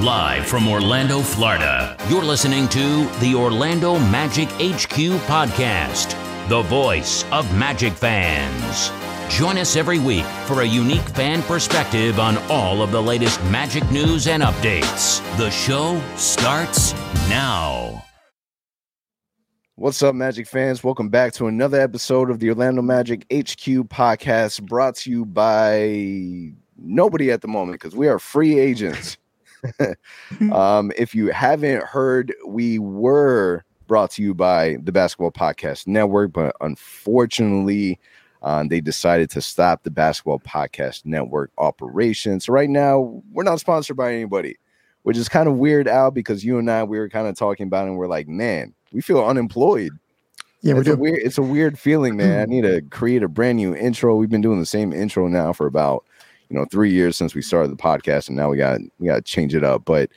Live from Orlando, Florida, you're listening to the Orlando Magic HQ podcast, the voice of Magic fans. Join us every week for a unique fan perspective on all of the latest Magic news and updates. The show starts now. What's up, Magic fans? Welcome back to another episode of the Orlando Magic HQ podcast brought to you by nobody at the moment because we are free agents. um, if you haven't heard, we were brought to you by the Basketball Podcast Network, but unfortunately, um, they decided to stop the Basketball Podcast Network operations. So right now, we're not sponsored by anybody, which is kind of weird, Al, because you and I we were kind of talking about it and we're like, man, we feel unemployed. Yeah, it's a weird. It's a weird feeling, man. I need to create a brand new intro. We've been doing the same intro now for about you know three years since we started the podcast, and now we got we got to change it up. But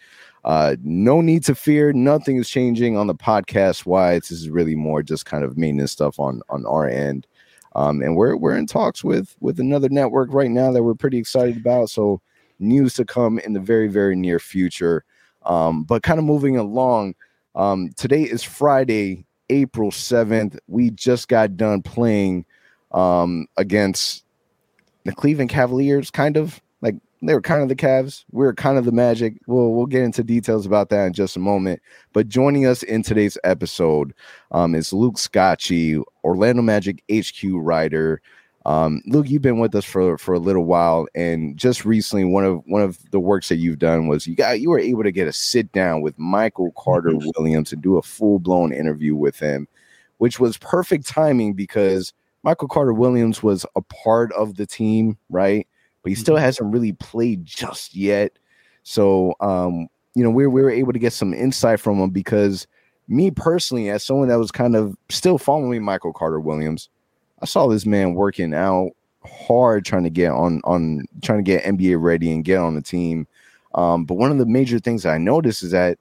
uh, no need to fear. Nothing is changing on the podcast Why? This is really more just kind of maintenance stuff on on our end. Um, and we're we're in talks with with another network right now that we're pretty excited about. So news to come in the very very near future. Um, but kind of moving along. Um, today is Friday, April 7th. We just got done playing um, against the Cleveland Cavaliers, kind of like they were kind of the Cavs. We are kind of the Magic. We'll we'll get into details about that in just a moment. But joining us in today's episode um, is Luke Scotchy, Orlando Magic HQ writer. Um, Luke, you've been with us for for a little while, and just recently, one of one of the works that you've done was you got you were able to get a sit down with Michael Carter Williams and do a full blown interview with him, which was perfect timing because Michael Carter Williams was a part of the team, right? But he still hasn't really played just yet. So, um, you know, we we were able to get some insight from him because me personally, as someone that was kind of still following Michael Carter Williams, I saw this man working out hard trying to get on on trying to get NBA ready and get on the team. Um, but one of the major things I noticed is that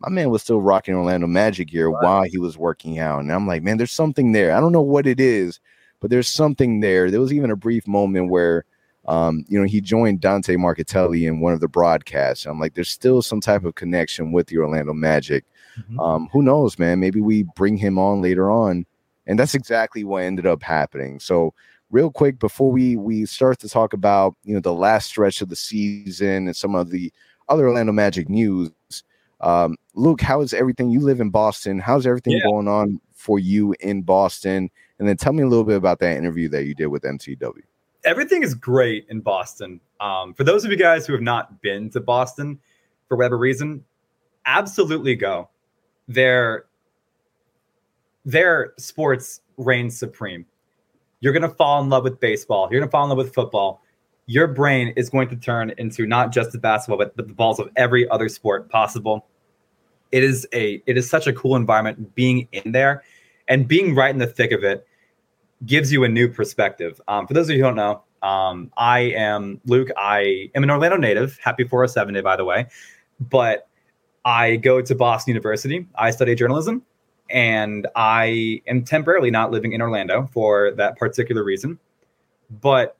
my man was still rocking Orlando Magic gear while he was working out. And I'm like, man, there's something there. I don't know what it is, but there's something there. There was even a brief moment where um, you know, he joined Dante Marchitelli in one of the broadcasts. I'm like, there's still some type of connection with the Orlando Magic. Mhm. Um, who knows, man? Maybe we bring him on later on. And that's exactly what ended up happening. So, real quick, before we we start to talk about you know the last stretch of the season and some of the other Orlando Magic news, um, Luke, how is everything? You live in Boston. How's everything Yeah. going on for you in Boston? And then tell me a little bit about that interview that you did with MCW. Everything is great in Boston. Um, for those of you guys who have not been to Boston for whatever reason, absolutely go. Their their sports reigns supreme. You're gonna fall in love with baseball. You're gonna fall in love with football. Your brain is going to turn into not just the basketball, but, but the balls of every other sport possible. It is a it is such a cool environment being in there and being right in the thick of it gives you a new perspective. Um, for those of you who don't know, um, I am Luke. I am an Orlando native. Happy 407 day, by the way. But I go to Boston University. I study journalism, and I am temporarily not living in Orlando for that particular reason. But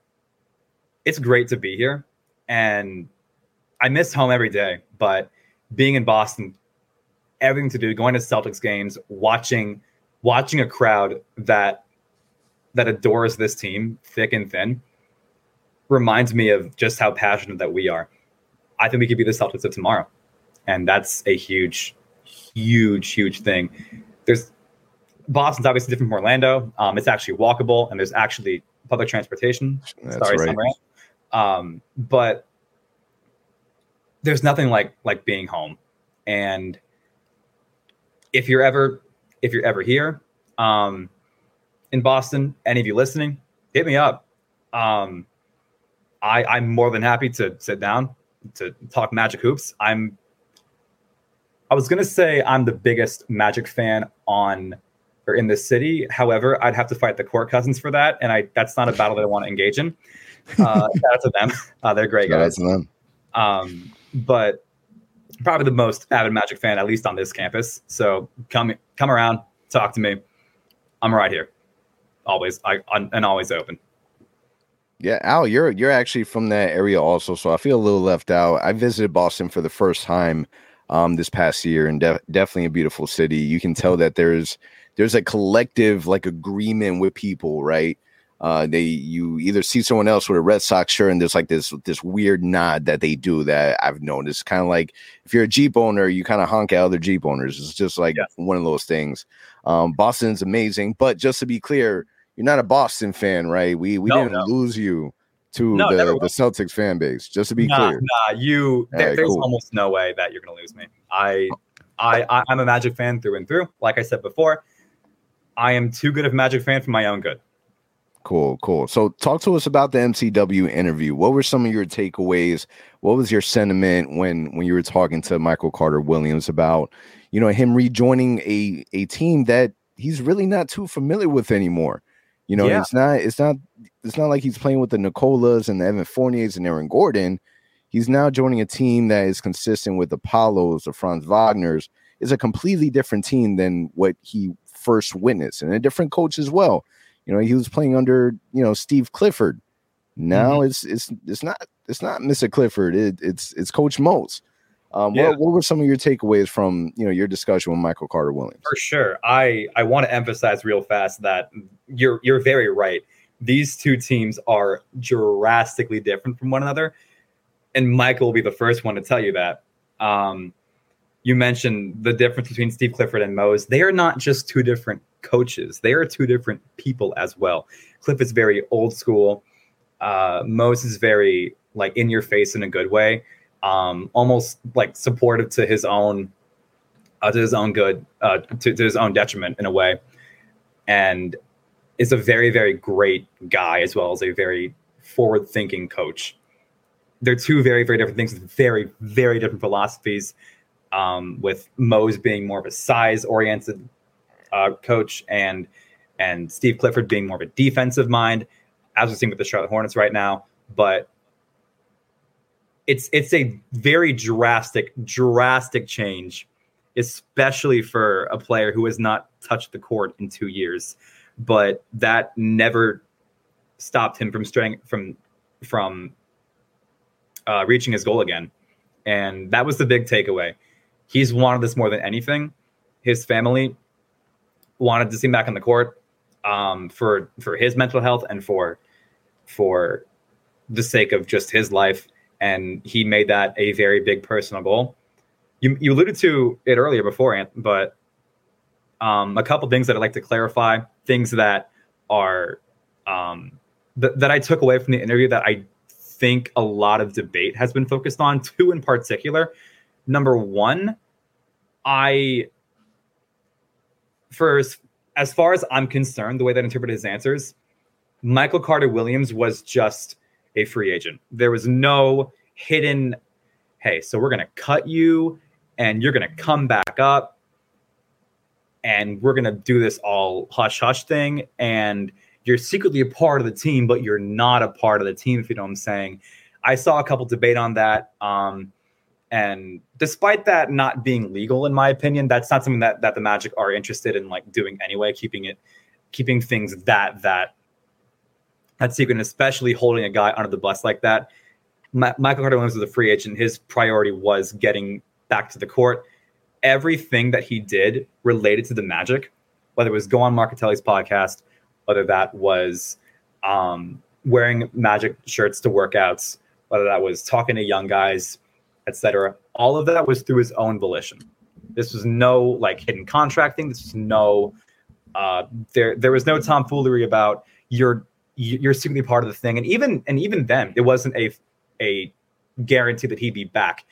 it's great to be here, and I miss home every day. But being in Boston, everything to do, going to Celtics games, watching watching a crowd that that adores this team thick and thin reminds me of just how passionate that we are. I think we could be the Celtics of tomorrow. And that's a huge, huge, huge thing. There's Boston's obviously different from Orlando. Um, it's actually walkable and there's actually public transportation. That's Sorry, right. Summer. Um, but there's nothing like like being home. And if you're ever if you're ever here, um, in Boston, any of you listening, hit me up. Um, I, I'm more than happy to sit down to talk Magic hoops. I'm. I was gonna say I'm the biggest Magic fan on or in the city. However, I'd have to fight the Court Cousins for that, and I that's not a battle that I want to engage in. Uh, shout out to them. Uh, they're great Shout out guys. to them. Um, but probably the most avid Magic fan, at least on this campus. So come come around, talk to me. I'm right here, always. I and always open. Yeah, Al, you're you're actually from that area also, so I feel a little left out. I visited Boston for the first time um, this past year, and de- definitely a beautiful city. You can tell that there's there's a collective like agreement with people, right? Uh, they you either see someone else with a Red Sox shirt and there's like this this weird nod that they do that I've noticed. Kind of like if you're a Jeep owner, you kind of honk at other Jeep owners. It's just like one of those things. Um, Boston's amazing, but just to be clear, you're not a Boston fan, right? We we no, didn't no. lose you to no, the, the Celtics fan base. Just to be nah, clear, nah, you there, right, there's cool. almost no way that you're gonna lose me. I I I'm a Magic fan through and through. Like I said before, I am too good of a Magic fan for my own good. Cool, cool. So, talk to us about the MCW interview. What were some of your takeaways? What was your sentiment when when you were talking to Michael Carter Williams about, you know, him rejoining a a team that he's really not too familiar with anymore? You know, yeah. it's not it's not it's not like he's playing with the Nikolas and the Evan Fourniers and Aaron Gordon. He's now joining a team that is consistent with Apollos or Franz Wagner's. Is a completely different team than what he first witnessed, and a different coach as well. You know, he was playing under you know Steve Clifford. Now mm-hmm. it's it's it's not it's not Mr. Clifford. It, it's it's Coach Mose. Um, yeah. what, what were some of your takeaways from you know your discussion with Michael Carter Williams? For sure, I I want to emphasize real fast that you're you're very right. These two teams are drastically different from one another, and Michael will be the first one to tell you that. Um, you mentioned the difference between Steve Clifford and Mose. They are not just two different coaches; they are two different people as well. Cliff is very old school. Uh, Mose is very like in your face in a good way, um, almost like supportive to his own, uh, to his own good, uh, to, to his own detriment in a way, and is a very very great guy as well as a very forward thinking coach. They're two very very different things, with very very different philosophies um, with Mose being more of a size oriented uh, coach and and Steve Clifford being more of a defensive mind, as we're seeing with the Charlotte Hornets right now. But it's it's a very drastic, drastic change, especially for a player who has not touched the court in two years. But that never stopped him from straying from from uh, reaching his goal again, and that was the big takeaway he's wanted this more than anything. His family wanted to see him back on the court um, for for his mental health and for for the sake of just his life. And he made that a very big personal goal. You, you alluded to it earlier before, but um, a couple things that I'd like to clarify, things that are um, th- that I took away from the interview that I think a lot of debate has been focused on. Two in particular number one, I first, as far as I'm concerned, the way that I interpreted his answers, Michael Carter Williams was just a free agent. There was no hidden, hey, so we're gonna cut you and you're gonna come back up and we're gonna do this all hush hush thing and you're secretly a part of the team, but you're not a part of the team, if you know what I'm saying. I saw a couple debate on that. Um, and despite that not being legal, in my opinion, that's not something that that the Magic are interested in like doing anyway. Keeping it, keeping things that that that secret, especially holding a guy under the bus like that. Ma- Michael Carter Williams was a free agent. His priority was getting back to the court. Everything that he did related to the Magic, whether it was go on Marchitelli's podcast, whether that was um, wearing Magic shirts to workouts, whether that was talking to young guys etc. All of that was through his own volition. This was no like hidden contracting. This was no uh, there there was no tomfoolery about you're you're secretly part of the thing. And even and even then, it wasn't a a guarantee that he'd be back.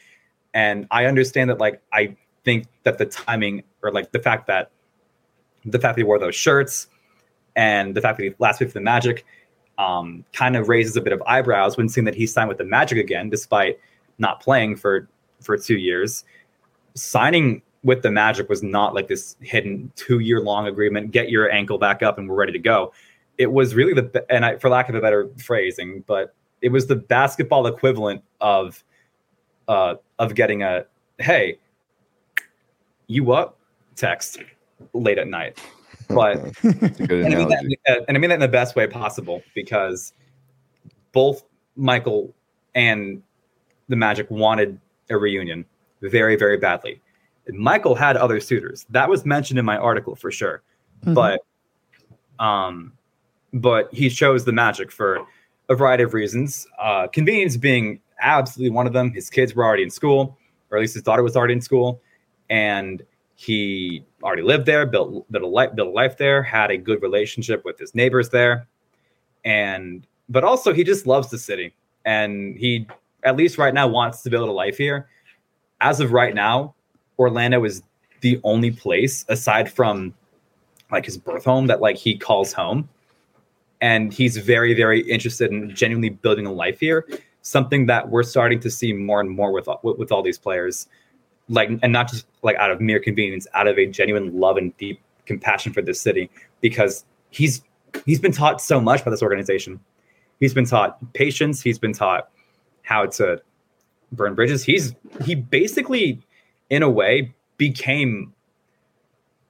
And I understand that like I think that the timing or like the fact that the fact that he wore those shirts and the fact that he last week for the Magic um, kind of raises a bit of eyebrows when seeing that he signed with the Magic again, despite not playing for for two years. Signing with the Magic was not like this hidden two year long agreement. Get your ankle back up and we're ready to go. It was really the and I, for lack of a better phrasing, but it was the basketball equivalent of uh, of getting a hey, you up text late at night. But and I, that, and I mean that in the best way possible because both Michael and the Magic wanted a reunion very, very badly. Michael had other suitors. That was mentioned in my article for sure. Mm-hmm. But um but he chose the Magic for a variety of reasons. Uh convenience being absolutely one of them. His kids were already in school, or at least his daughter was already in school, and he already lived there, built built a life, built a life there, had a good relationship with his neighbors there, and but also he just loves the city, and he at least right now wants to build a life here. As of right now, Orlando is the only place aside from like his birth home that like he calls home. And he's very very interested in genuinely building a life here something that we're starting to see more and more with with, with all these players. Like and not just like out of mere convenience out of a genuine love and deep compassion for this city because he's he's been taught so much by this organization. He's been taught patience. He's been taught how to burn bridges he's he basically in a way became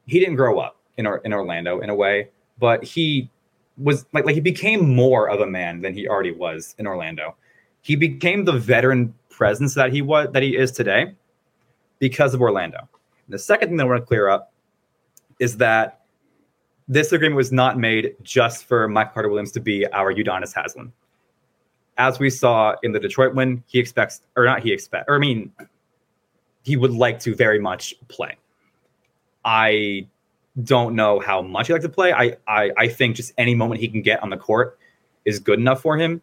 he didn't grow up in in Orlando in a way but he was like like he became more of a man than he already was in Orlando he became the veteran presence that he was that he is today because of Orlando. And the second thing that I want to clear up is that this agreement was not made just for Mike Carter Williams to be our Udonis Haslem. As we saw in the Detroit win, he expects, or not he expect, or I mean, he would like to very much play. I don't know how much he likes to play. I, I I think just any moment he can get on the court is good enough for him.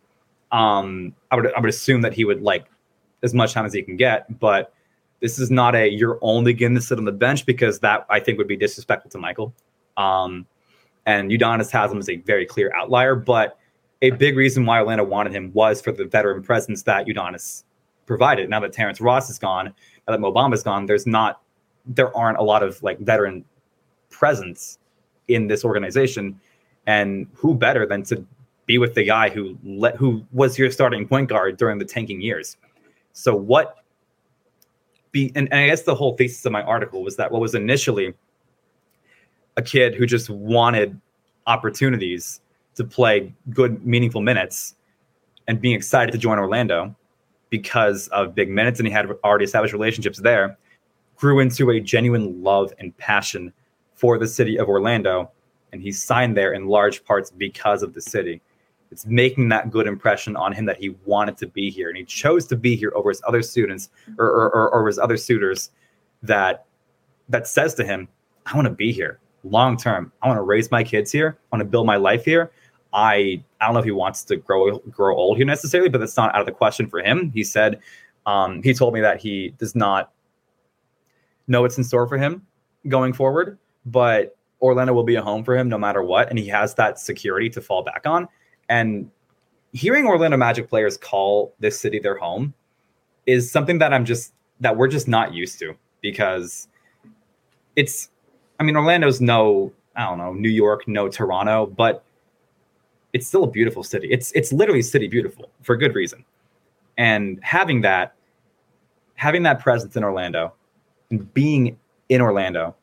Um, I would I would assume that he would like as much time as he can get, but this is not a you're only going to sit on the bench because that I think would be disrespectful to Michael. Um, and Udonis Haslem is a very clear outlier, but a big reason why Orlando wanted him was for the veteran presence that Udonis provided. Now that Terrence Ross is gone, now that Mo Bamba is gone, there's not there aren't a lot of like veteran presence in this organization. And who better than to be with the guy who let who was your starting point guard during the tanking years. So what be and, and I guess the whole thesis of my article was that what was initially a kid who just wanted opportunities to play good meaningful minutes and being excited to join Orlando because of big minutes and he had already established relationships there grew into a genuine love and passion for the city of Orlando. And he signed there in large parts because of the city. It's making that good impression on him that he wanted to be here. And he chose to be here over his other students or, or, or, or his other suitors that that says to him i want to be here long term. I want to raise my kids here. I want to build my life here i i don't know if he wants to grow grow old here necessarily but that's not out of the question for him. He said um, he told me that he does not know what's in store for him going forward but orlando will be a home for him no matter what and he has that security to fall back on. And hearing Orlando Magic players call this city their home is something that I'm just that we're just not used to because it's I mean Orlando's no I don't know New York no Toronto but it's still a beautiful city it's it's literally city beautiful for good reason and having that having that presence in Orlando and being in Orlando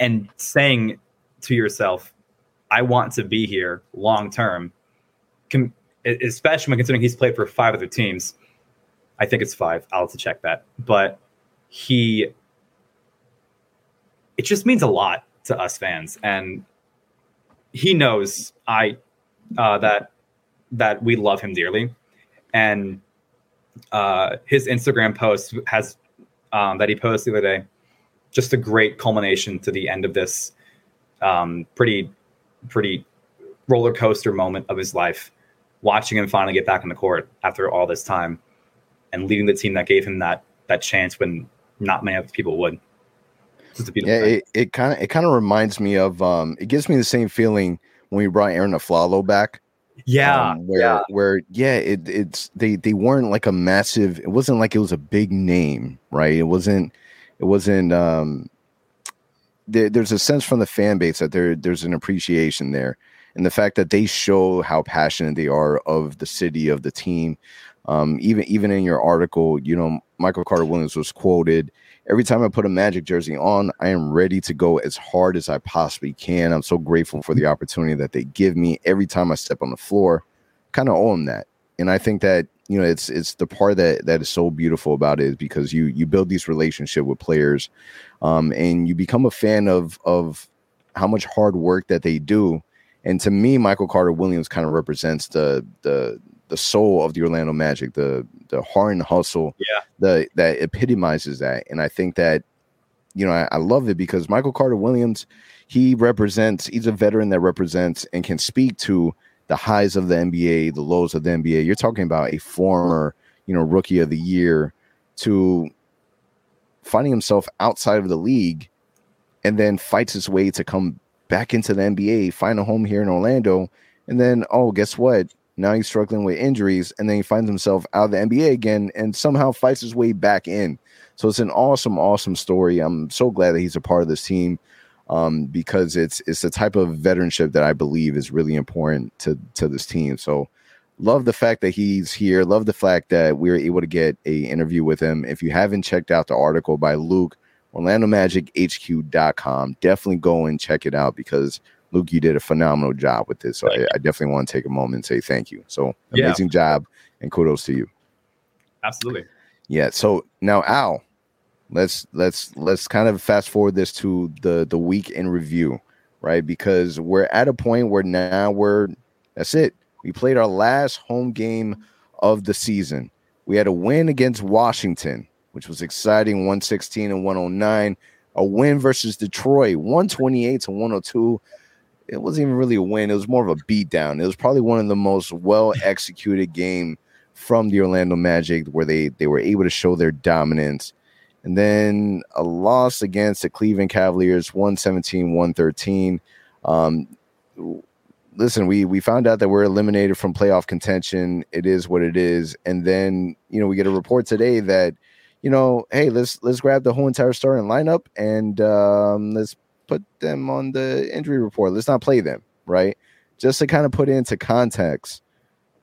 and saying to yourself I want to be here long term, especially when considering he's played for five other teams. I think it's five. I'll have to check that. But he, it just means a lot to us fans, and he knows I uh, that that we love him dearly, and uh, his Instagram post has um, that he posted the other day, just a great culmination to the end of this um, pretty pretty roller coaster moment of his life, watching him finally get back on the court after all this time and leading the team that gave him that that chance when not many other people would. Yeah, thing. it kind of it kind of reminds me of um it gives me the same feeling when we brought Arron Afflalo back. Yeah, um, where yeah. where yeah, it, it's they they weren't like a massive. It wasn't like it was a big name, right? It wasn't it wasn't um there, there's a sense from the fan base that there there's an appreciation there, and the fact that they show how passionate they are of the city of the team. Um, even even in your article, you know, Michael Carter Williams was quoted. Every time I put a Magic jersey on, I am ready to go as hard as I possibly can. I'm so grateful for the opportunity that they give me every time I step on the floor. kind of owe him that. And I think that you know it's it's the part that that is so beautiful about it is because you you build these relationship with players, um, and you become a fan of of how much hard work that they do. And to me, Michael Carter Williams kind of represents the the the soul of the Orlando Magic, the the heart and hustle, Yeah. the that epitomizes that. And I think that you know I, I love it because Michael Carter Williams, he represents. He's a veteran that represents and can speak to the highs of the NBA, the lows of the NBA. You're talking about a former, you know, rookie of the year to finding himself outside of the league and then fights his way to come back into the NBA, find a home here in Orlando, and then oh, guess what? Now he's struggling with injuries, and then he finds himself out of the NBA again, and somehow fights his way back in. So it's an awesome, awesome story. I'm so glad that he's a part of this team um, because it's it's the type of veteranship that I believe is really important to to this team. So love the fact that he's here. Love the fact that we were able to get a interview with him. If you haven't checked out the article by Luke, OrlandoMagicHQ.com, definitely go and check it out because Luke, you did a phenomenal job with this. So I, I, definitely want to take a moment and say thank you. So amazing yeah. job and kudos to you. Absolutely. Yeah. So now Al, let's let's let's kind of fast forward this to the the week in review, right? Because we're at a point where now we're that's it. We played our last home game of the season. We had a win against Washington, which was exciting, 116 and 109. A win versus Detroit, 128 to 102 it wasn't even really a win. It was more of a beatdown. It was probably one of the most well executed game from the Orlando Magic where they they were able to show their dominance. And then a loss against the Cleveland Cavaliers, 117, 113. Um, listen, we we found out that we're eliminated from playoff contention. It is what it is. And then, you know, we get a report today that, you know, hey, let's let's grab the whole entire starting lineup and um, let's put them on the injury report. Let's not play them, right? Just to kind of put into context,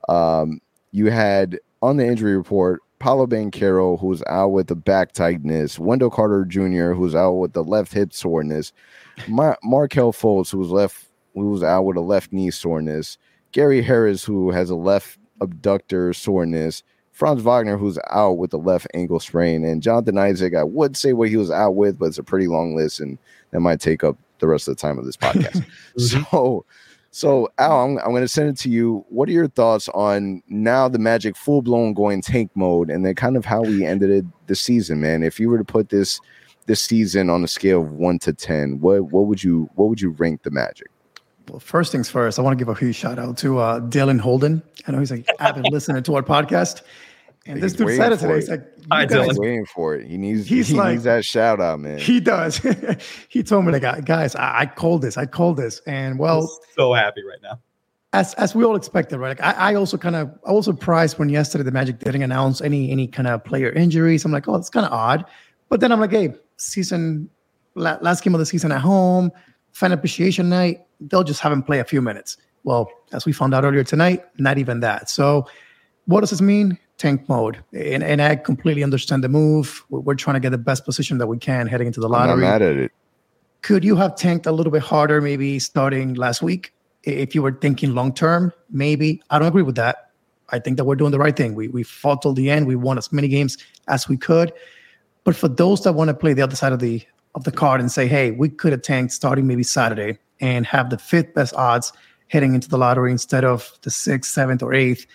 um, you had on the injury report Paolo Banchero, who's out with the back tightness, Wendell Carter Jr., who's out with the left hip soreness, Mar- Markelle Fultz, who was left, who was out with a left knee soreness, Gary Harris, who has a left abductor soreness, Franz Wagner, who's out with the left ankle sprain, and Jonathan Isaac. I would say what he was out with, but it's a pretty long list, and that might take up the rest of the time of this podcast. mm-hmm. So, so Al, I'm, I'm going to send it to you. What are your thoughts on now the Magic full blown going tank mode, and then kind of how we ended it the season, man? If you were to put this this season on a scale of one to ten, what what would you what would you rank the Magic? Well, first things first, I want to give a huge shout out to uh, Dylan Holden. I know he's like avid listener to our podcast. And this dude said it today. He's like, I guys, waiting for it. He needs he's he like, needs that shout out, man. He does. he told me like, guys, I, I called this. I called this. And well, I'm so happy right now. As as we all expected, right? Like I, I also kind of I was surprised when yesterday the Magic didn't announce any any kind of player injuries. I'm like, oh, it's kind of odd. But then I'm like, hey, season last game of the season at home, fan appreciation night, they'll just have him play a few minutes. Well, as we found out earlier tonight, not even that. So what does this mean? Tank mode. And, and I completely understand the move. We're trying to get the best position that we can heading into the lottery. I'm mad at it. Could you have tanked a little bit harder, maybe starting last week? If you were thinking long term, maybe. I don't agree with that. I think that we're doing the right thing. We we fought till the end. We won as many games as we could. But for those that want to play the other side of the of the card and say, hey, we could have tanked starting maybe Saturday and have the fifth best odds heading into the lottery instead of the sixth, seventh, or eighth.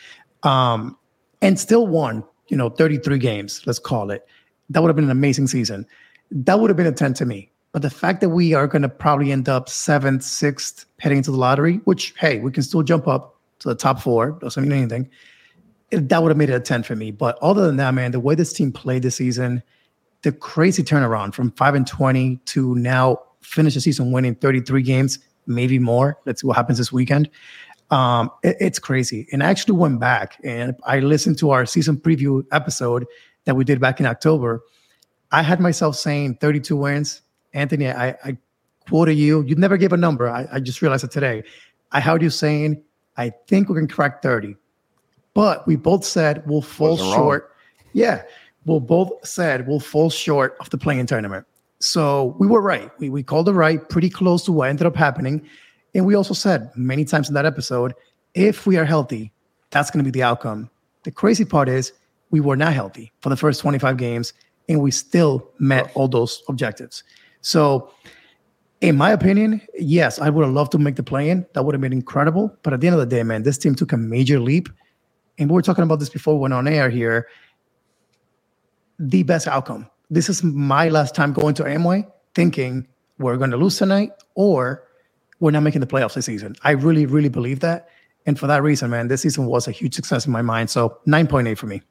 Um, and still won, you know, 33 games, let's call it. That would have been an amazing season. That would have been a 10 to me. But the fact that we are going to probably end up seventh, sixth, heading into the lottery, which, hey, we can still jump up to the top four, doesn't mean anything. That would have made it a 10 for me. But other than that, man, the way this team played this season, the crazy turnaround from 5 and 20 to now finish the season winning 33 games, maybe more. Let's see what happens this weekend. Um, it, it's crazy. And I actually went back and I listened to our season preview episode that we did back in October. I had myself saying 32 wins. Anthony, I, I quoted you. You never gave a number. I, I just realized it today. I heard you saying, I think we can crack 30. But we both said we'll fall Wasn't short. Wrong. Yeah. We'll both said we'll fall short of the play-in tournament. So we were right. We, we called it right, pretty close to what ended up happening. And we also said many times in that episode if we are healthy, that's going to be the outcome. The crazy part is we were not healthy for the first 25 games, and we still met all those objectives. So, in my opinion, yes, I would have loved to make the play in. That would have been incredible. But at the end of the day, man, this team took a major leap. And we were talking about this before we went on air here. The best outcome. This is my last time going to Amway thinking we're going to lose tonight or we're not making the playoffs this season. I really, really believe that. And for that reason, man, this season was a huge success in my mind. So 9.8 for me.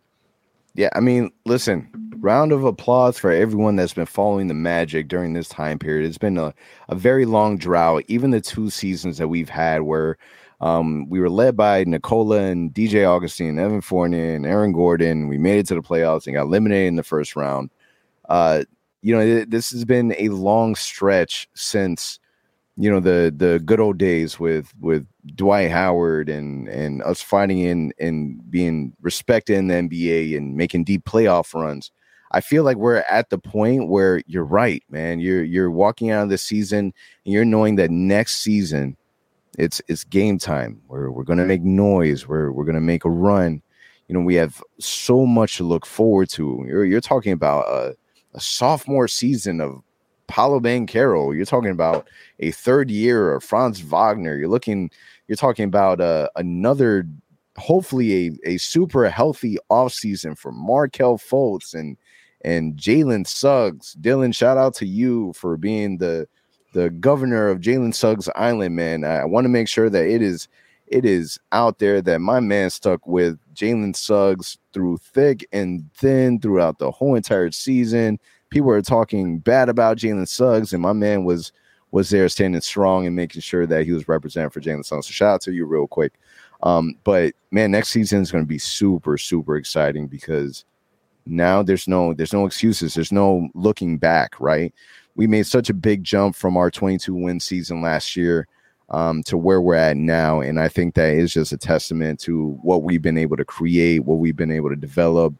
Yeah, I mean, listen, round of applause for everyone that's been following the Magic during this time period. It's been a, a very long drought. Even the two seasons that we've had where um, we were led by Nikola and DJ Augustin, Evan Fournier, and Aaron Gordon. We made it to the playoffs and got eliminated in the first round. Uh, you know, this has been a long stretch since you know the the good old days with with Dwight Howard and and us fighting in and being respected in the NBA and making deep playoff runs. I feel like we're at the point where you're right, man. You're you're walking out of the season and you're knowing that next season it's it's game time. We're we're gonna make noise. We're we're gonna make a run. You know, we have so much to look forward to. You're you're talking about a, a sophomore season of Paolo Banchero. You're talking about a third year of Franz Wagner. You're looking, you're talking about uh, another, hopefully a, a super healthy offseason for Markelle Fultz and and Jalen Suggs. Dylan, shout out to you for being the the governor of Jalen Suggs Island, man. I, I want to make sure that it is it is out there that my man stuck with Jalen Suggs through thick and thin throughout the whole entire season people were talking bad about Jalen Suggs, and my man was was there standing strong and making sure that he was represented for Jalen Suggs. So shout out to you real quick. Um, but man, next season is going to be super super exciting because now there's no there's no excuses. There's no looking back. Right? We made such a big jump from our 22 win season last year. Um, to where we're at now. And I think that is just a testament to what we've been able to create, what we've been able to develop.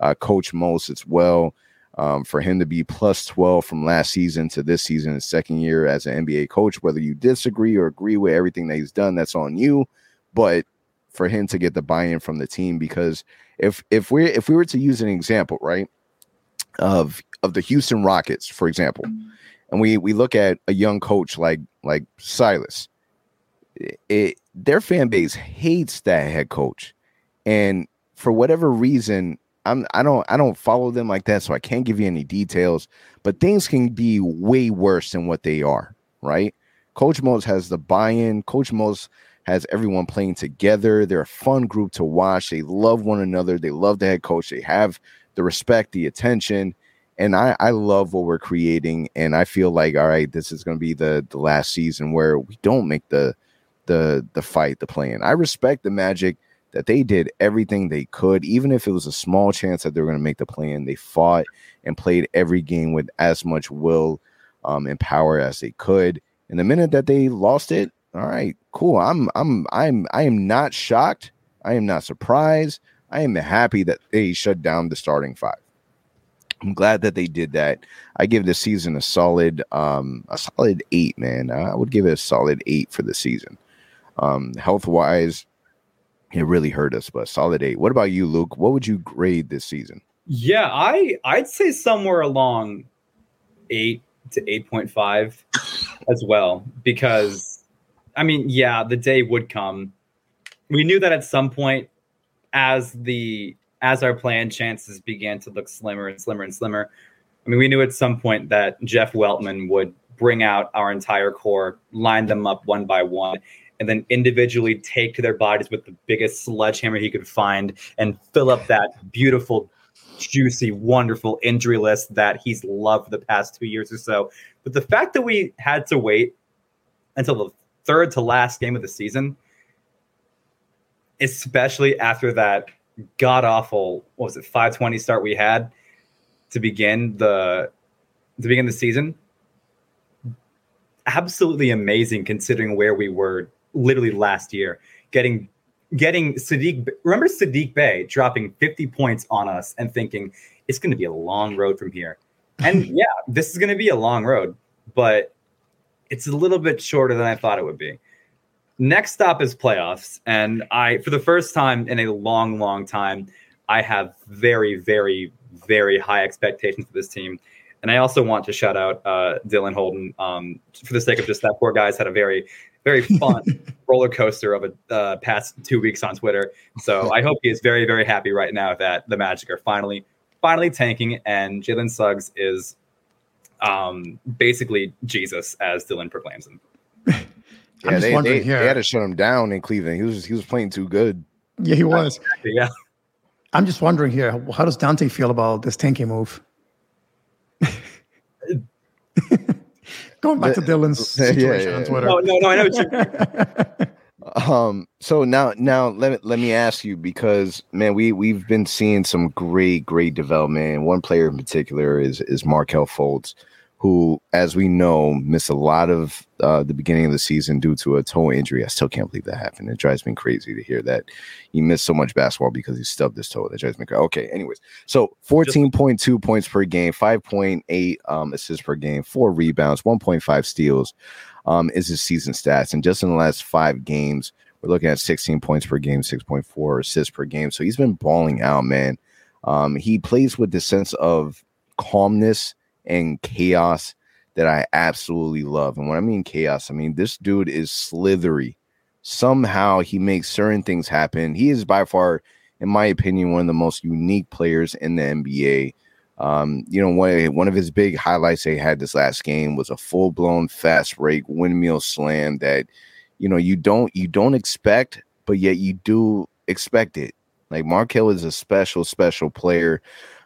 Uh, Coach Most as well um, for him to be plus 12 from last season to this season, his second year as an NBA coach, whether you disagree or agree with everything that he's done, that's on you. But for him to get the buy-in from the team, because if if we if we were to use an example, right, of of the Houston Rockets, for example, and we we look at a young coach like like Silas, it, their fan base hates that head coach, and for whatever reason, I'm I don't I don't follow them like that, so I can't give you any details. But things can be way worse than what they are, right? Coach Mose has the buy-in. Coach Mose has everyone playing together. They're a fun group to watch. They love one another. They love the head coach. They have the respect, the attention, and I I love what we're creating. And I feel like all right, this is going to be the the last season where we don't make the the the fight, the plan. I respect the Magic that they did everything they could, even if it was a small chance that they were going to make the play-in. They fought and played every game with as much will um, and power as they could. And the minute that they lost it, all right, cool. I'm I'm I'm I am not shocked. I am not surprised. I am happy that they shut down the starting five. I'm glad that they did that. I give the season a solid um a solid 8, man. I would give it a solid 8 for the season. Um health-wise, it really hurt us, but solid eight. What about you, Luke? What would you grade this season? Yeah, I I'd say somewhere along eight to eight point five as well, because I mean, yeah, the day would come. We knew that at some point, as the as our play-in chances began to look slimmer and slimmer and slimmer. I mean, we knew at some point that Jeff Weltman would bring out our entire core, line them up one by one, and then individually take to their bodies with the biggest sledgehammer he could find and fill up that beautiful, juicy, wonderful injury list that he's loved the past two years or so. But the fact that we had to wait until the third to last game of the season, especially after that god awful, what was it, 520 start we had to begin the to begin the season absolutely amazing considering where we were literally last year, getting getting Saddiq. Remember Saddiq Bey dropping 50 points on us and thinking it's going to be a long road from here. And yeah, this is going to be a long road, but it's a little bit shorter than I thought it would be. next stop is playoffs, and I, for the first time in a long, long time, I have very, very, very high expectations for this team. And I also want to shout out uh, Dylan Holden um, for the sake of just that poor guy's had a very, very fun roller coaster of a uh, past two weeks on Twitter. So I hope he is very, very happy right now that the Magic are finally, finally tanking, and Jalen Suggs is um, basically Jesus, as Dylan proclaims him. Yeah, they, they, they, had to shut him down in Cleveland. He was he was playing too good. Yeah, he was. Yeah. I'm just wondering here, how does Dante feel about this tanking move? Going back to Dylan's situation yeah, yeah, on Twitter. No, no, no, I know um so now now let me let me ask you because man we we've been seeing some great great development. One player in particular is is Markelle Fultz who, as we know, missed a lot of uh, the beginning of the season due to a toe injury. I still can't believe that happened. It drives me crazy to hear that he missed so much basketball because he stubbed his toe. That drives me crazy. Okay, anyways, so 14.2 points per game, 5.8 um, assists per game, four rebounds, 1.5 steals um, is his season stats. And just in the last five games, we're looking at 16 points per game, 6.4 assists per game. So he's been balling out, man. Um, he plays with the sense of calmness and chaos that I absolutely love. And when I mean chaos, I mean this dude is slithery. Somehow he makes certain things happen. He is by far, in my opinion, one of the most unique players in the NBA. Um, you know, one, one of his big highlights they had this last game was a full blown fast break windmill slam that, you know, you don't you don't expect, but yet you do expect it. Like Markelle is a special, special player.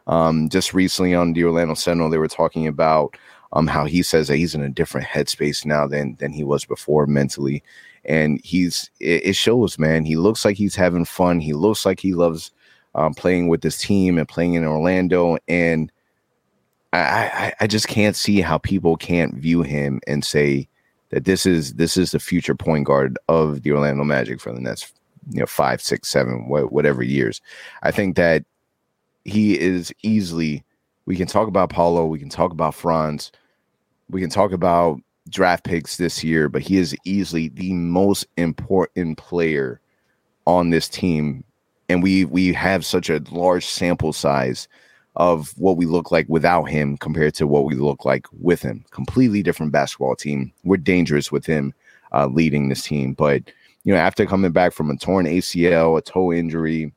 Um, just recently on the Orlando Sentinel, they were talking about um, how he says that he's in a different headspace now than than he was before mentally, and he's it, it shows, man. He looks like he's having fun. He looks like he loves um, playing with this team and playing in Orlando, and I, I I just can't see how people can't view him and say that this is this is the future point guard of the Orlando Magic for the next you know five, six, seven, whatever years. I think that he is easily. We can talk about Paolo. We can talk about Franz. We can talk about draft picks this year, but he is easily the most important player on this team. And we we have such a large sample size of what we look like without him compared to what we look like with him. Completely different basketball team. We're dangerous with him uh, leading this team. But you know, after coming back from a torn ACL, a toe injury,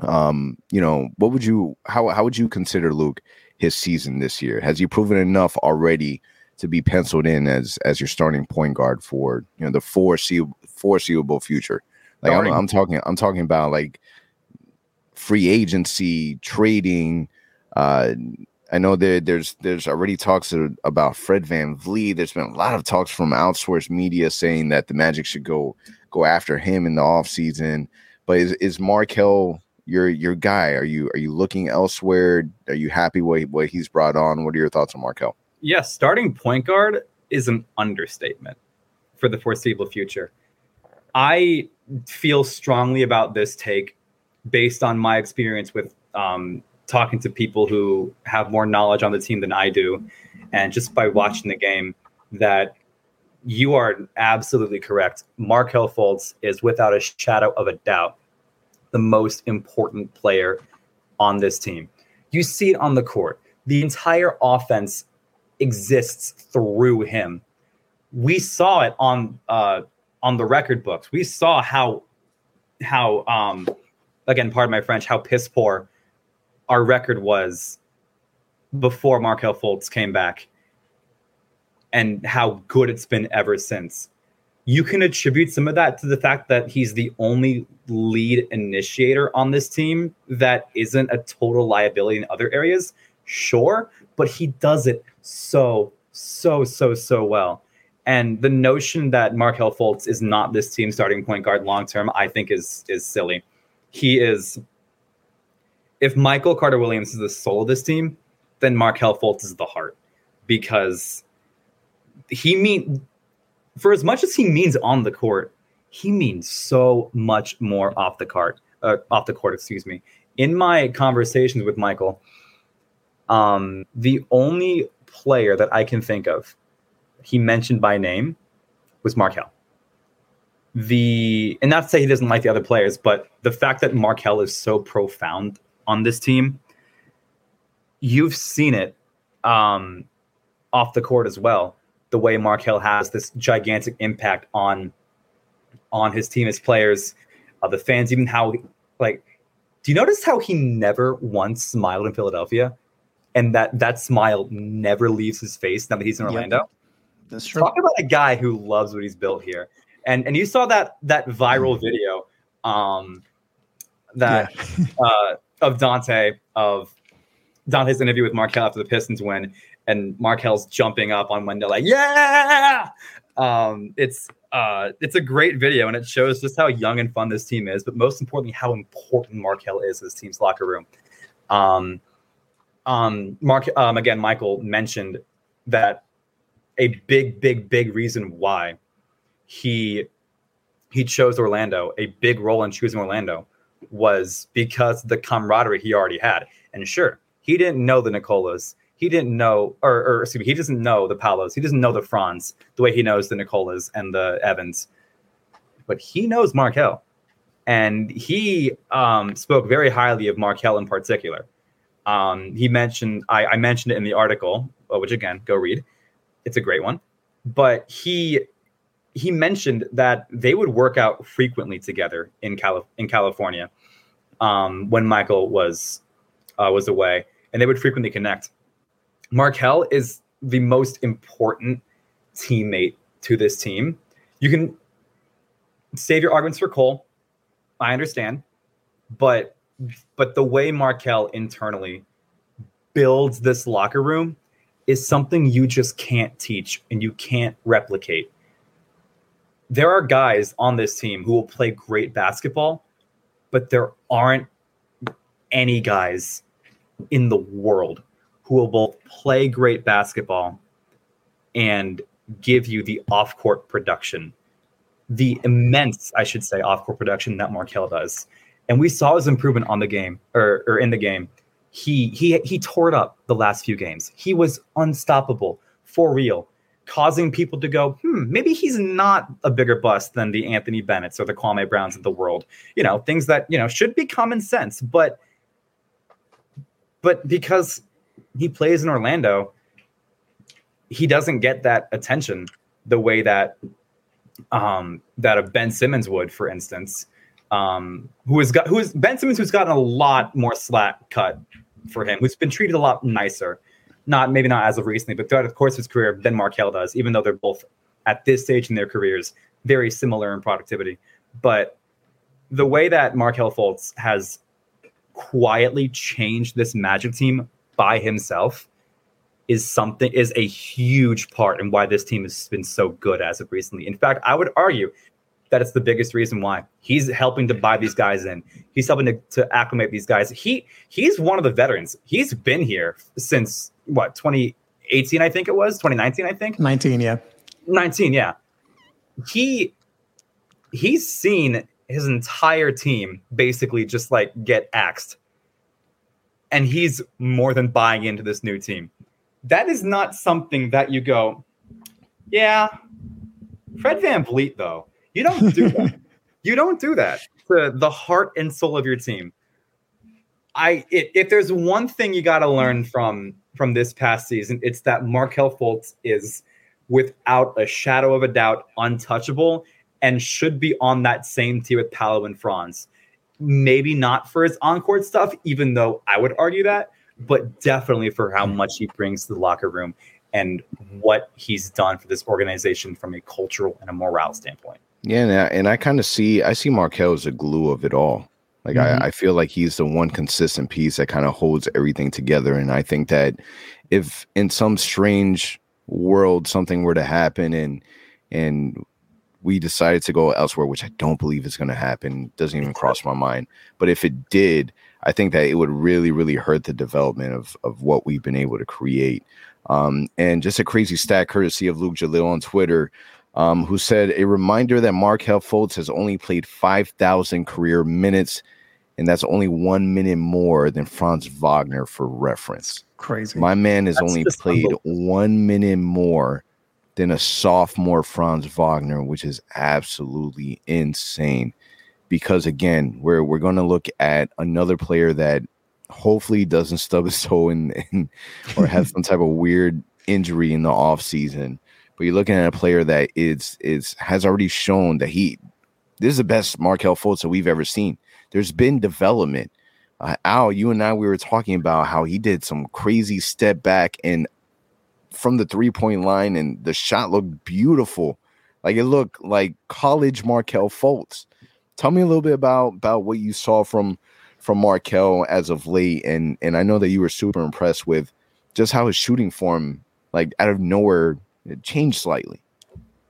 um, you know, what would you how how would you consider Luke his season this year? Has he proven enough already to be penciled in as as your starting point guard for you know the foreseeable foreseeable future? Like I'm, I'm, talking I'm talking about like free agency, trading. Uh, I know that there's there's already talks about Fred VanVleet. There's been a lot of talks from outsourced media saying that the Magic should go go after him in the offseason. But is, is Markelle your your guy? Are you are you looking elsewhere? Are you happy what what he's brought on? What are your thoughts on Markelle? Yes, starting point guard is an understatement for the foreseeable future. I feel strongly about this take based on my experience with um, talking to people who have more knowledge on the team than I do, and just by watching the game, that you are absolutely correct. Markelle Fultz is without a shadow of a doubt the most important player on this team. You see it on the court. The entire offense exists through him. We saw it on uh, on the record books. We saw how how um, again, pardon my French, how piss poor our record was before Markelle Fultz came back, and how good it's been ever since you can attribute some of that to the fact that he's the only lead initiator on this team that isn't a total liability in other areas. Sure, but he does it so, so, so, so well. And the notion that Markelle Fultz is not this team starting point guard long term, I think is is silly. He is. If Michael Carter Williams is the soul of this team, then Markelle Fultz is the heart, because he mean for as much as he means on the court, he means so much more off the court. Uh, off the court, excuse me. In my conversations with Michael, um, the only player that I can think of he mentioned by name was Markelle. the and not to say he doesn't like the other players, but the fact that Markelle is so profound on this team, you've seen it um, off the court as well. The way Markelle has this gigantic impact on on his team, his players, uh, the fans, even how like. Do you notice how he never once smiled in Philadelphia, and that that smile never leaves his face now that he's in Orlando? Yep. That's true. Talk about a guy who loves what he's built here and and you saw that that viral Mm. video um that uh of Dante of Dante's interview with Markelle after the Pistons win and Markelle's jumping up on Wendell like yeah um it's uh it's a great video and it shows just how young and fun this team is but most importantly how important Markelle is to this team's locker room um um Mark um again Michael mentioned that a big big big reason why he he chose Orlando. A big role in choosing Orlando was because the camaraderie he already had. And sure, he didn't know the Nikolas. He didn't know, or, or excuse me, he doesn't know the Paolos. He doesn't know the Franz the way he knows the Nikolas and the Evans. But he knows Markelle. And he um, spoke very highly of Markelle in particular. Um, he mentioned, I, I mentioned it in the article, uh, which again, go read. It's a great one. But he he mentioned that they would work out frequently together in Cali- in California um, when Michael was uh, was away, and they would frequently connect. Markelle is the most important teammate to this team. You can save your arguments for Cole. I understand, but but the way Markelle internally builds this locker room is something you just can't teach and you can't replicate there are guys on this team who will play great basketball, but there aren't any guys in the world who will both play great basketball and give you the off court production, the immense, I should say, off court production that Markelle does. And we saw his improvement on the game or, or in the game. He he he tore it up the last few games. He was unstoppable for real causing people to go, hmm, maybe he's not a bigger bust than the Anthony Bennett's or the Kwame Browns of the world. You know, things that, you know, should be common sense. But but because he plays in Orlando, he doesn't get that attention the way that um that a Ben Simmons would, for instance. Um, who has got who is Ben Simmons who's gotten a lot more slack cut for him, who's been treated a lot nicer not maybe not as of recently, but throughout the course of his career than Markelle does, even though they're both at this stage in their careers very similar in productivity. But the way that Markelle Fultz has quietly changed this Magic team by himself is something is a huge part in why this team has been so good as of recently. In fact, I would argue that it's the biggest reason why he's helping to buy these guys in. He's helping to, to acclimate these guys. He he's one of the veterans. He's been here since what 2018, I think it was 2019, I think 19, yeah, 19, yeah. He he's seen his entire team basically just like get axed, and he's more than buying into this new team. That is not something that you go, yeah. Fred VanVleet, though, you don't do that. you don't do that to the heart and soul of your team. I it, if there's one thing you got to learn from from this past season, it's that Markelle Fultz is without a shadow of a doubt untouchable and should be on that same tier with Paolo and Franz. Maybe not for his on-court stuff, even though I would argue that, but definitely for how much he brings to the locker room and what he's done for this organization from a cultural and a morale standpoint. Yeah, and I, and I kind of see I see Markelle as a glue of it all. Like Mhm. I, I feel like he's the one consistent piece that kind of holds everything together. And I think that if in some strange world something were to happen and and we decided to go elsewhere, which I don't believe is going to happen, doesn't even cross my mind. But if it did, I think that it would really, really hurt the development of of what we've been able to create. Um, and just a crazy stat courtesy of Luke Jalil on Twitter um, who said a reminder that Markelle Fultz has only played 5,000 career minutes, and that's only one minute more than Franz Wagner for reference. crazy. My man has That's only played one minute more than a sophomore Franz Wagner, which is absolutely insane. Because again, we're we're going to look at another player that hopefully doesn't stub his toe in, in or have some type of weird injury in the off season. But you're looking at a player that is is has already shown that he this is the best Markelle Fultz that we've ever seen. There's been development. Uh, Al, you and I, we were talking about how he did some crazy step back and from the three point line, and the shot looked beautiful. Like it looked like college Markelle Fultz. Tell me a little bit about about what you saw from from Markelle as of late, and and I know that you were super impressed with just how his shooting form, like out of nowhere, it changed slightly.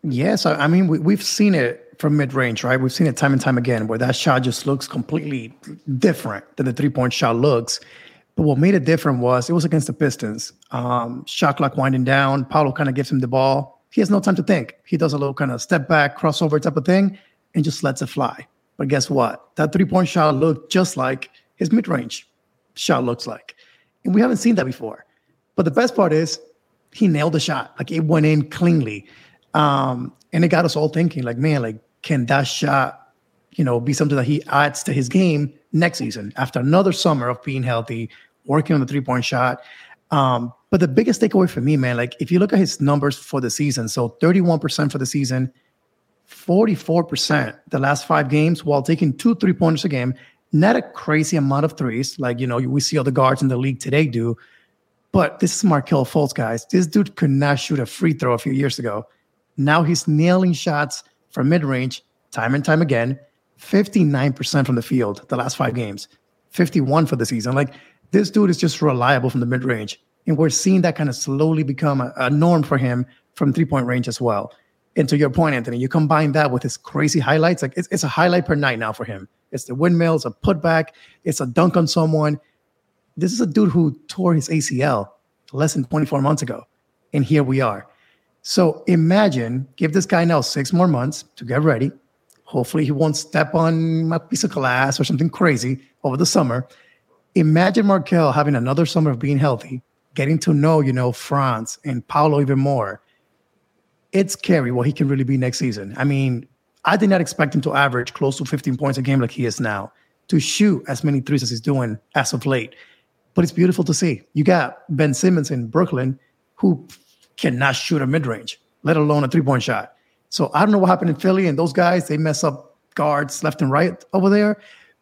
Yes, I mean we, we've seen it from mid range, right? We've seen it time and time again where that shot just looks completely different than the three point shot looks. But what made it different was it was against the Pistons. Um, shot clock winding down. Paolo kind of gives him the ball. He has no time to think. He does a little kind of step back, crossover type of thing, and just lets it fly. But guess what? That three point shot looked just like his mid range shot looks like. And we haven't seen that before. But the best part is he nailed the shot. Like it went in cleanly. Um, and it got us all thinking, like, man, like can that shot, you know, be something that he adds to his game next season after another summer of being healthy, working on the three point shot? Um, but the biggest takeaway for me, man, like if you look at his numbers for the season, so 31% for the season, 44% the last five games while taking two three pointers a game. Not a crazy amount of threes like, you know, we see other guards in the league today do. But this is Markelle Fultz, guys. This dude could not shoot a free throw a few years ago. Now he's nailing shots from mid range time and time again. 59% from the field the last five games, 51 for the season. Like this dude is just reliable from the mid range. And we're seeing that kind of slowly become a, a norm for him from three point range as well. And to your point, Anthony, you combine that with his crazy highlights. Like it's, it's a highlight per night now for him. It's the windmills, a putback, it's a dunk on someone. This is a dude who tore his ACL less than 24 months ago. And here we are. So imagine, give this guy now six more months to get ready. Hopefully, he won't step on a piece of glass or something crazy over the summer. Imagine Markelle having another summer of being healthy, getting to know, you know, Franz and Paolo even more. It's scary what he can really be next season. I mean, I did not expect him to average close to 15 points a game like he is now, to shoot as many threes as he's doing as of late. But it's beautiful to see. You got Ben Simmons in Brooklyn, who cannot shoot a mid range, let alone a three point shot. So I don't know what happened in Philly and those guys, they mess up guards left and right over there.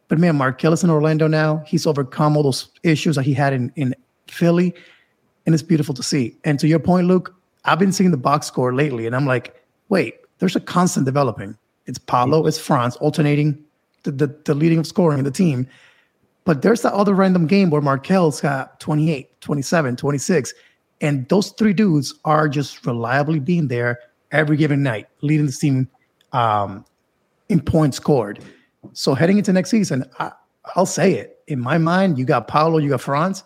But man, Markelle's in Orlando now, he's overcome all those issues that he had in, in Philly. And it's beautiful to see. And to your point, Luke, I've been seeing the box score lately, and I'm like, wait, there's a constant developing. It's Paolo, it's Franz alternating the, the, the leading of scoring in the team. But there's that other random game where Markelle's got 28, 27, 26. And those three dudes are just reliably being there every given night, leading the team um, in points scored. So heading into next season, I, will say it. In my mind, you got Paolo, you got Franz.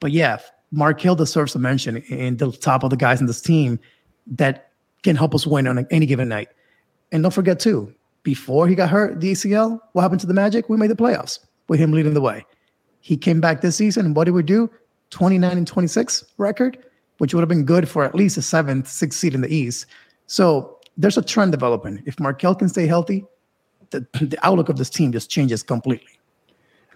But yeah, Markelle deserves a mention in the top of the guys in this team that can help us win on any given night. And don't forget, too, before he got hurt, the ACL, what happened to the Magic? We made the playoffs with him leading the way. He came back this season, and what did we do? 29 and 26 record, which would have been good for at least a seventh, sixth seed in the East. So there's a trend developing. If Markelle can stay healthy, the, the outlook of this team just changes completely.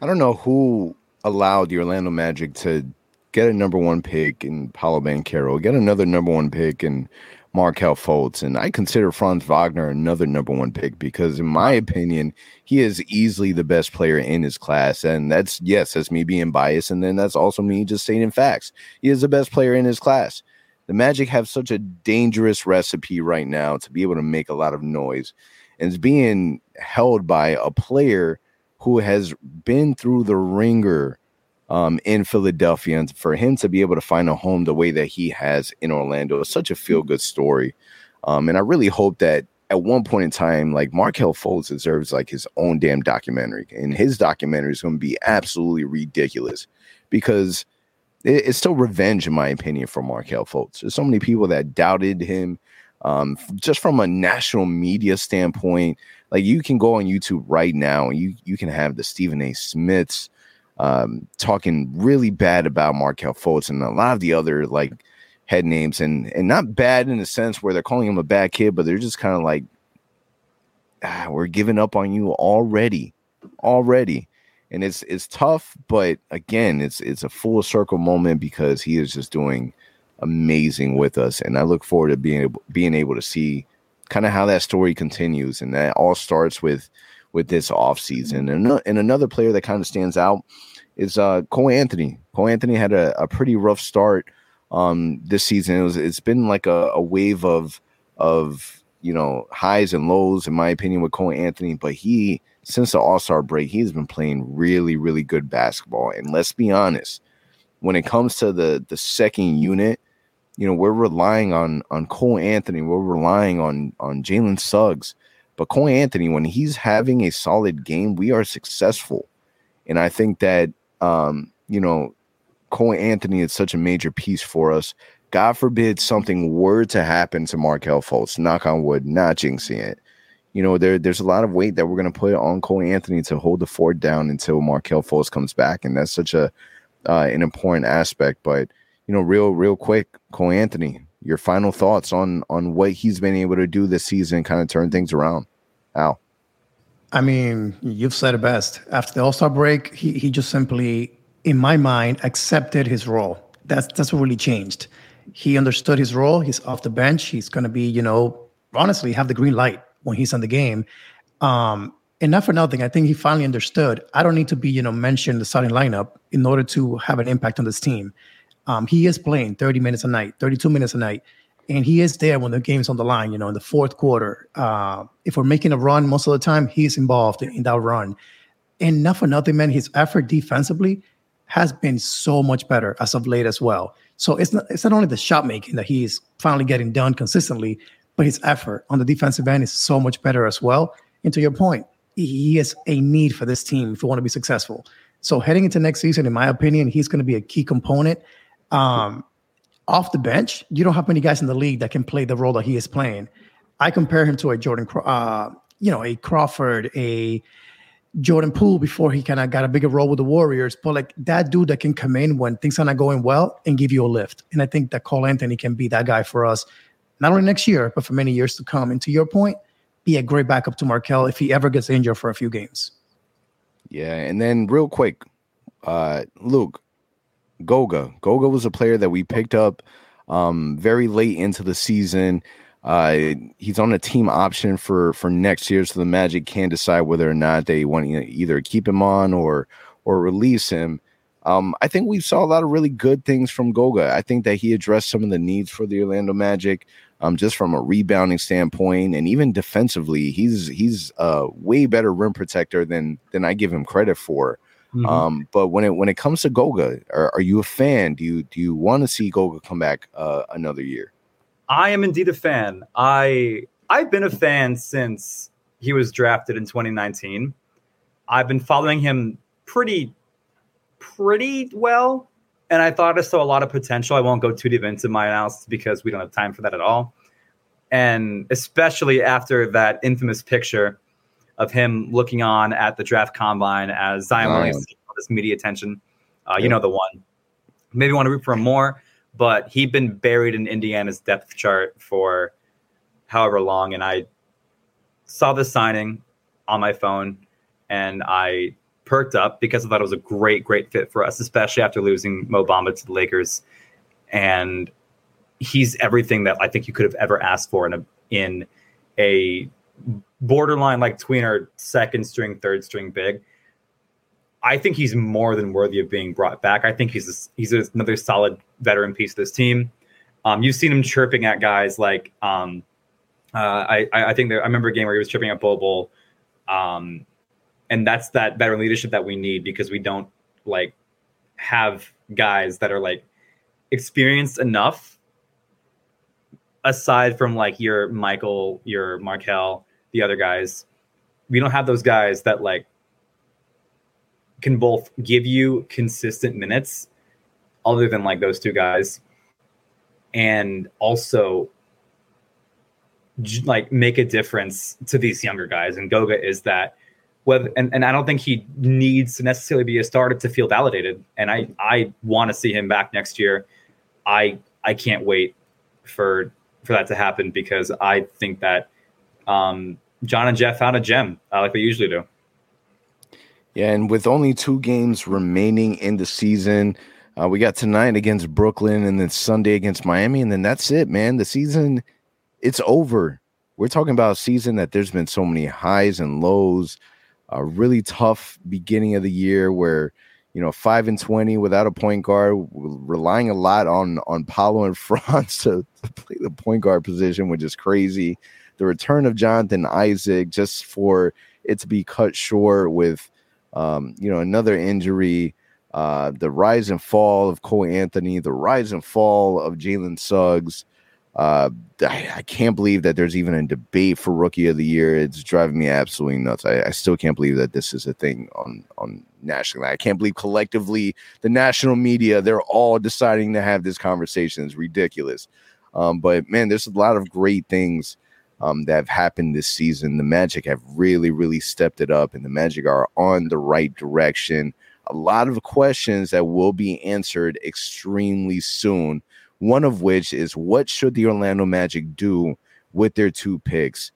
I don't know who allowed the Orlando Magic to get a number one pick in Paolo Banchero, get another number one pick in Markelle Fultz. And I consider Franz Wagner another number one pick because, in my opinion, he is easily the best player in his class. And that's, yes, that's me being biased. And then that's also me just stating facts. He is the best player in his class. The Magic have such a dangerous recipe right now to be able to make a lot of noise. And it's being held by a player who has been through the ringer um, in Philadelphia, and for him to be able to find a home the way that he has in Orlando is such a feel good story. Um, and I really hope that at one point in time, like Markelle Fultz deserves like his own damn documentary, and his documentary is going to be absolutely ridiculous because it, it's still revenge, in my opinion, for Markelle Fultz. There's so many people that doubted him. Um, just from a national media standpoint, like you can go on YouTube right now and you you can have the Stephen A. Smiths, um, talking really bad about Markelle Fultz and a lot of the other like head names and and not bad in the sense where they're calling him a bad kid, but they're just kind of like, ah, we're giving up on you already, already. And it's it's tough, but again, it's it's a full circle moment because he is just doing amazing with us, and I look forward to being able being able to see kind of how that story continues, and that all starts with with this offseason. And, and another player that kind of stands out is uh, Cole Anthony. Cole Anthony had a, a pretty rough start um, this season. It was it's been like a, a wave of of you know highs and lows in my opinion with Cole Anthony, but he since the All Star break he's been playing really really good basketball. And let's be honest, when it comes to the the second unit, you know we're relying on on Cole Anthony, we're relying on on Jalen Suggs, but Cole Anthony when he's having a solid game, we are successful, and I think that um, you know Cole Anthony is such a major piece for us. God forbid something were to happen to Markelle Fultz, knock on wood, not jinxing it. You know, there, there's a lot of weight that we're going to put on Cole Anthony to hold the fort down until Markelle Fultz comes back. And that's such a uh, an important aspect. But, you know, real, real quick, Cole Anthony, your final thoughts on on what he's been able to do this season, kind of turn things around. Al. I mean, you've said it best. After the All Star break, he he just simply in my mind, accepted his role. That's that's what really changed. He understood his role. He's off the bench. He's going to be, you know, honestly, have the green light when he's on the game. Um, and not for nothing, I think he finally understood. I don't need to be, you know, mentioned the starting lineup in order to have an impact on this team. Um, he is playing 30 minutes a night, 32 minutes a night, and he is there when the game's on the line. You know, in the fourth quarter, uh, if we're making a run, most of the time he's involved in, in that run. And not for nothing, man, his effort defensively has been so much better as of late as well. So it's not it's not only the shot making that he's finally getting done consistently, but his effort on the defensive end is so much better as well. And to your point, he is a need for this team if we want to be successful. So heading into next season, in my opinion, he's going to be a key component. Um, off the bench, you don't have many guys in the league that can play the role that he is playing. I compare him to a Jordan, uh, you know, a Crawford, a Jordan Poole before he kind of got a bigger role with the Warriors, but like that dude that can come in when things are not going well and give you a lift. And I think that Cole Anthony can be that guy for us, not only next year, but for many years to come. And to your point, be a great backup to Markelle if he ever gets injured for a few games. Yeah. And then real quick, uh, Luke, Goga. Goga was a player that we picked up um, very late into the season. Uh, he's on a team option for for next year, so the Magic can decide whether or not they want to either keep him on or or release him. Um, I think we saw a lot of really good things from Goga. I think that he addressed some of the needs for the Orlando Magic, um, just from a rebounding standpoint and even defensively. He's he's a way better rim protector than than I give him credit for. Mm-hmm. Um, but when it when it comes to Goga, are, are, you a fan? Do you do you want to see Goga come back uh, another year? I am indeed a fan. I I've been a fan since he was drafted in 2019. I've been following him pretty pretty well, and I thought I saw a lot of potential. I won't go too deep into my analysis because we don't have time for that at all. And especially after that infamous picture of him looking on at the draft combine as Zion Williams all this media attention. Uh, You know the one. Maybe want to root for him more but he'd been buried in Indiana's depth chart for however long. And I saw the signing on my phone and I perked up because I thought it was a great, great fit for us, especially after losing Mo Bamba to the Lakers. And he's everything that I think you could have ever asked for in a in a borderline like tweener second string, third string big. I think he's more than worthy of being brought back. I think he's a, he's another solid veteran piece of this team. Um, you've seen him chirping at guys like um, uh, I I think that I remember a game where he was chirping at Bobo, um, and that's that veteran leadership that we need because we don't like have guys that are like experienced enough aside from like your Michael, your Markelle, the other guys. We don't have those guys that like can both give you consistent minutes, other than like those two guys, and also like make a difference to these younger guys. And Goga is that whether and, and I don't think he needs to necessarily be a starter to feel validated. And I I want to see him back next year. I I can't wait for for that to happen because I think that um, John and Jeff found a gem uh, like they usually do. Yeah, and with only two games remaining in the season, uh, we got tonight against Brooklyn and then Sunday against Miami, and then that's it, man. The season, it's over. We're talking about a season that there's been so many highs and lows. A really tough beginning of the year where you know five and twenty without a point guard, relying a lot on on Paolo and Franz to, to play the point guard position, which is crazy. The return of Jonathan Isaac just for it to be cut short with um, you know another injury uh, the rise and fall of Cole Anthony, the rise and fall of Jalen Suggs. Uh, I, I, can't believe that there's even a debate for Rookie of the Year. It's driving me absolutely nuts. I, I still can't believe that this is a thing on on national. I can't believe collectively the national media they're all deciding to have this conversation. It's ridiculous. Um, but man, there's a lot of great things um, that have happened this season. The Magic have really, really stepped it up, and the Magic are on the right direction a lot of questions that will be answered extremely soon. One of which is what should the Orlando Magic do with their two picks?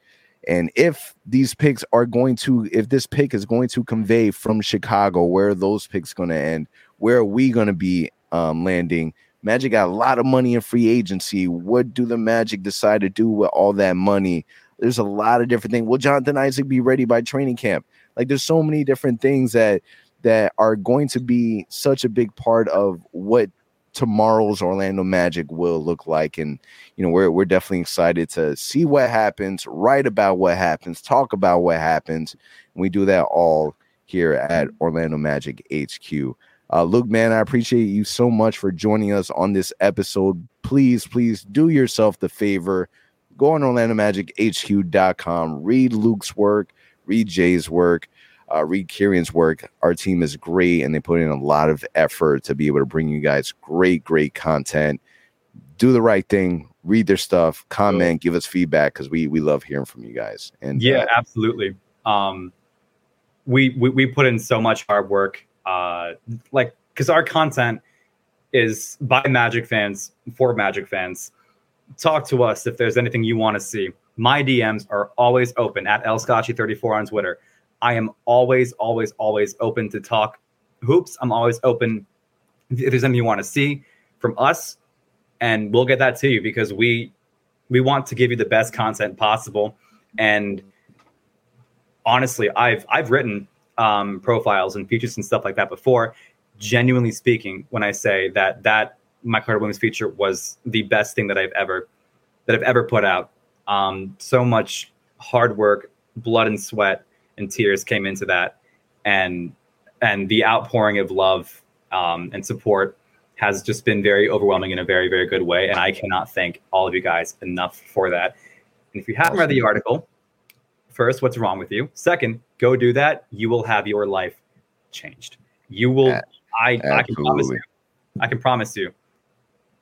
And if these picks are going to, if this pick is going to convey from Chicago, where are those picks going to end? Where are we going to be um, landing? Magic got a lot of money in free agency. What do the Magic decide to do with all that money? There's a lot of different things. Will Jonathan Isaac be ready by training camp? Like, there's so many different things that that are going to be such a big part of what tomorrow's Orlando Magic will look like. And, you know, we're, we're definitely excited to see what happens, write about what happens, talk about what happens. And we do that all here at Orlando Magic HQ. Uh, Luke, man, I appreciate you so much for joining us on this episode. Please, please do yourself the favor. Go on OrlandoMagicHQ.com, read Luke's work, read Jay's work uh, read Kieran's work. Our team is great, and they put in a lot of effort to be able to bring you guys great, great content. Do the right thing, read their stuff, comment, give us feedback because we we love hearing from you guys. And yeah, uh, absolutely. Um, we, we we put in so much hard work, uh, like because our content is by Magic fans for Magic fans. Talk to us if there's anything you want to see. My DMs are always open at elscotchy34 on Twitter. I am always, always, always open to talk hoops. I'm always open if there's anything you want to see from us, and we'll get that to you because we we want to give you the best content possible. And honestly, I've I've written um, profiles and features and stuff like that before. Genuinely speaking, when I say that that my Carter Williams feature was the best thing that I've ever that I've ever put out. Um, so much hard work, blood and sweat, and tears came into that, and and the outpouring of love um, and support has just been very overwhelming in a very very good way, and I cannot thank all of you guys enough for that. And if you haven't read the article, first, what's wrong with you? Second, go do that. You will have your life changed. You will. I, I can promise you. I can promise you.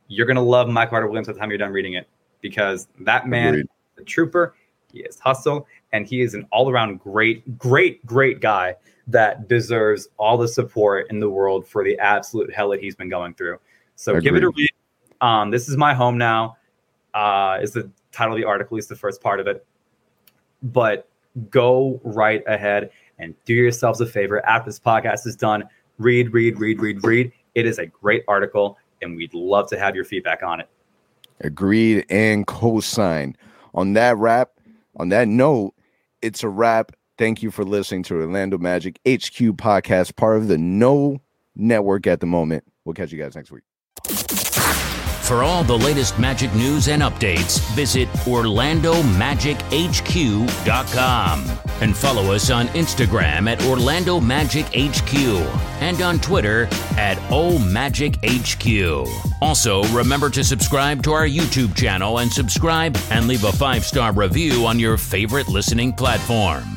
You're gonna love Mike Carter Williams by the time you're done reading it because that man, Agreed. the trooper, he is hustle and he is an all around great, great, great guy that deserves all the support in the world for the absolute hell that he's been going through. So Agreed. give it a read. Um, this is my home now. Uh, is the title of the article, is the first part of it. But go right ahead and do yourselves a favor after this podcast is done. Read, read, read, read, read. It is a great article, and we'd love to have your feedback on it. Agreed and co-sign. On that wrap, on that note, it's a wrap. Thank you for listening to Orlando Magic HQ podcast, part of the No Network at the moment. We'll catch you guys next week. For all the latest Magic news and updates, visit OrlandoMagicHQ.com and follow us on Instagram at Orlando Magic HQ and on Twitter at OMagicHQ. Also, remember to subscribe to our YouTube channel and subscribe and leave a five star review on your favorite listening platform.